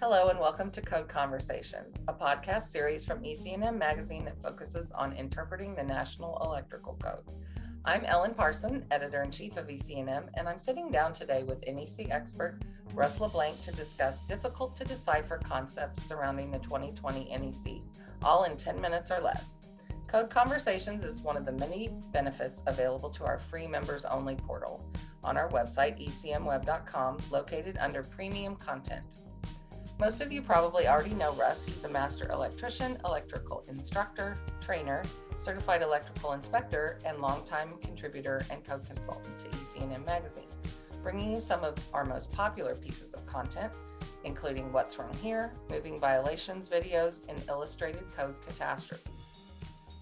Hello and welcome to Code Conversations, a podcast series from EC&M Magazine that focuses on interpreting the National Electrical Code. I'm Ellen Parson, editor-in-chief of EC&M, and I'm sitting down today with NEC expert Russ LeBlanc to discuss difficult to decipher concepts surrounding the 2020 NEC, all in 10 minutes or less. Code Conversations is one of the many benefits available to our free members only portal on our website, ecmweb.com, located under premium content. Most of you probably already know Russ. He's a master electrician, electrical instructor, trainer, certified electrical inspector, and longtime contributor and code consultant to EC&M Magazine, bringing you some of our most popular pieces of content, including What's Wrong Here, moving violations videos, and illustrated code catastrophes.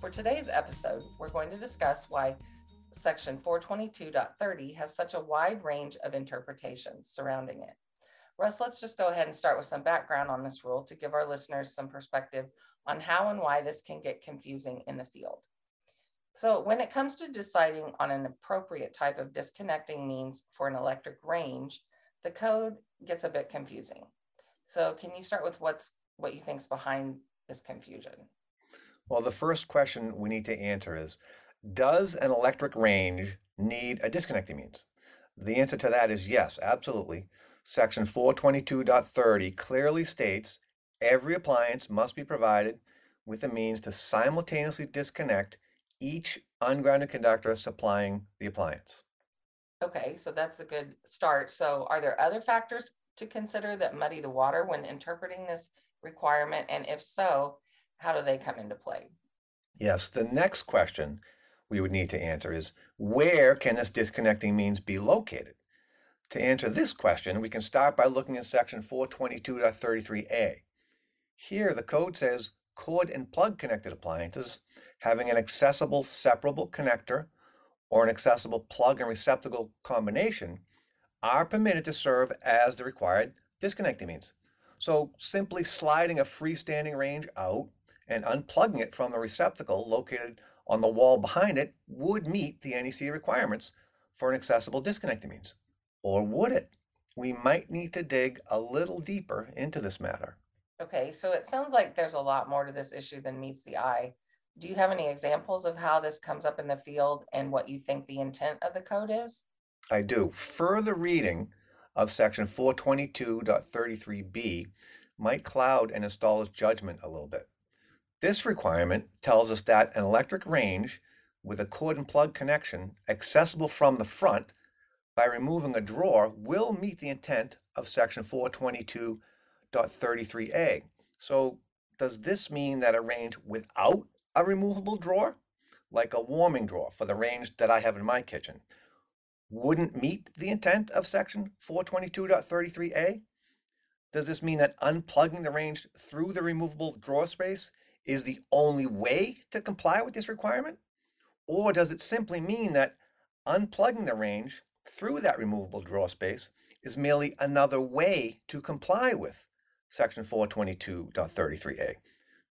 For today's episode, we're going to discuss why Section 422.30 has such a wide range of interpretations surrounding it. Russ, let's just go ahead and start with some background on this rule to give our listeners some perspective on how and why this can get confusing in the field. So when it comes to deciding on an appropriate type of disconnecting means for an electric range, the code gets a bit confusing. So can you start with what's what you think's behind this confusion? Well, the first question we need to answer is Does an electric range need a disconnecting means? The answer to that is yes, absolutely. Section 422.30 clearly states every appliance must be provided with a means to simultaneously disconnect each ungrounded conductor supplying the appliance. Okay, so that's a good start. So, are there other factors to consider that muddy the water when interpreting this requirement? And if so, how do they come into play? Yes, the next question we would need to answer is where can this disconnecting means be located? To answer this question, we can start by looking at section 422.33a. Here, the code says cord and plug connected appliances having an accessible separable connector or an accessible plug and receptacle combination are permitted to serve as the required disconnecting means. So simply sliding a freestanding range out and unplugging it from the receptacle located on the wall behind it would meet the NEC requirements for an accessible disconnecting means. Or would it? We might need to dig a little deeper into this matter. Okay, so it sounds like there's a lot more to this issue than meets the eye. Do you have any examples of how this comes up in the field and what you think the intent of the code is? I do. Further reading of section 422.33b might cloud an installer's judgment a little bit. This requirement tells us that an electric range with a cord and plug connection accessible from the front by removing a drawer will meet the intent of section 422.33a. So does this mean that a range without a removable drawer, like a warming drawer for the range that I have in my kitchen, wouldn't meet the intent of section 422.33a? Does this mean that unplugging the range through the removable drawer space is the only way to comply with this requirement? Or does it simply mean that unplugging the range through that removable draw space is merely another way to comply with section 422.33a?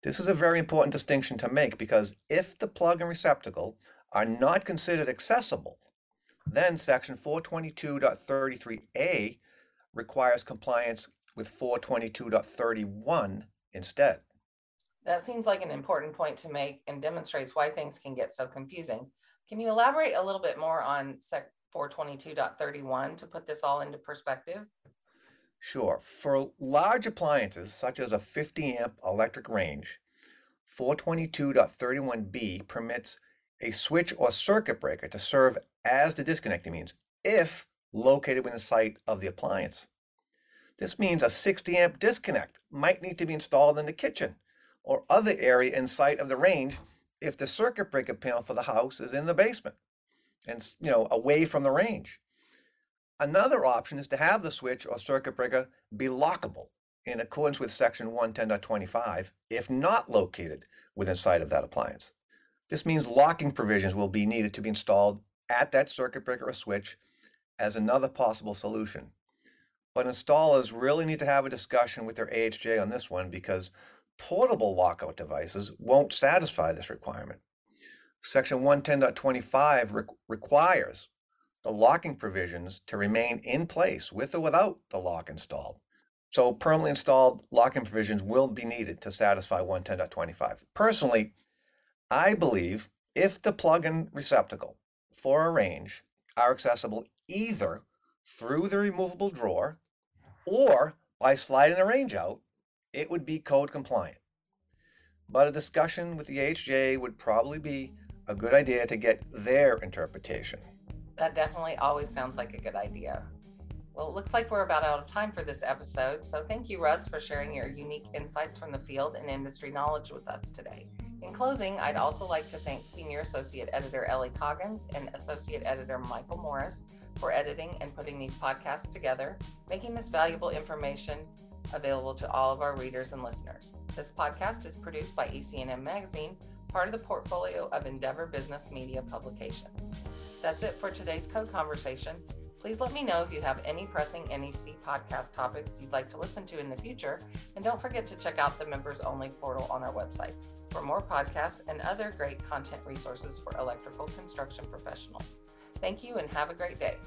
This is a very important distinction to make because if the plug and receptacle are not considered accessible, then section 422.33a requires compliance with 422.31 instead. That seems like an important point to make and demonstrates why things can get so confusing. Can you elaborate a little bit more on Sec 422.31 to put this all into perspective? Sure. For large appliances such as a 50 amp electric range, 422.31b permits a switch or circuit breaker to serve as the disconnecting means if located within the sight of the appliance. This means a 60 amp disconnect might need to be installed in the kitchen or other area in sight of the range if the circuit breaker panel for the house is in the basement and you know away from the range. Another option is to have the switch or circuit breaker be lockable in accordance with section 110.25 if not located within sight of that appliance. This means locking provisions will be needed to be installed at that circuit breaker or switch as another possible solution. But installers really need to have a discussion with their AHJ on this one because portable lockout devices won't satisfy this requirement. Section 110.25 re- requires the locking provisions to remain in place with or without the lock installed. So permanently installed lock-in provisions will be needed to satisfy 110.25. Personally, I believe if the plug-in receptacle for a range are accessible either through the removable drawer or by sliding the range out, it would be code compliant. But a discussion with the AHJ would probably be a good idea to get their interpretation. That definitely always sounds like a good idea. Well, it looks like we're about out of time for this episode. So thank you, Russ, for sharing your unique insights from the field and industry knowledge with us today. In closing, I'd also like to thank Senior Associate Editor Ellie Coggins and Associate Editor Michael Morris for editing and putting these podcasts together, making this valuable information available to all of our readers and listeners. This podcast is produced by EC&M Magazine, part of the portfolio of Endeavor Business Media Publications. That's it for today's code conversation. Please let me know if you have any pressing NEC podcast topics you'd like to listen to in the future, and don't forget to check out the members only portal on our website for more podcasts and other great content resources for electrical construction professionals. Thank you and have a great day.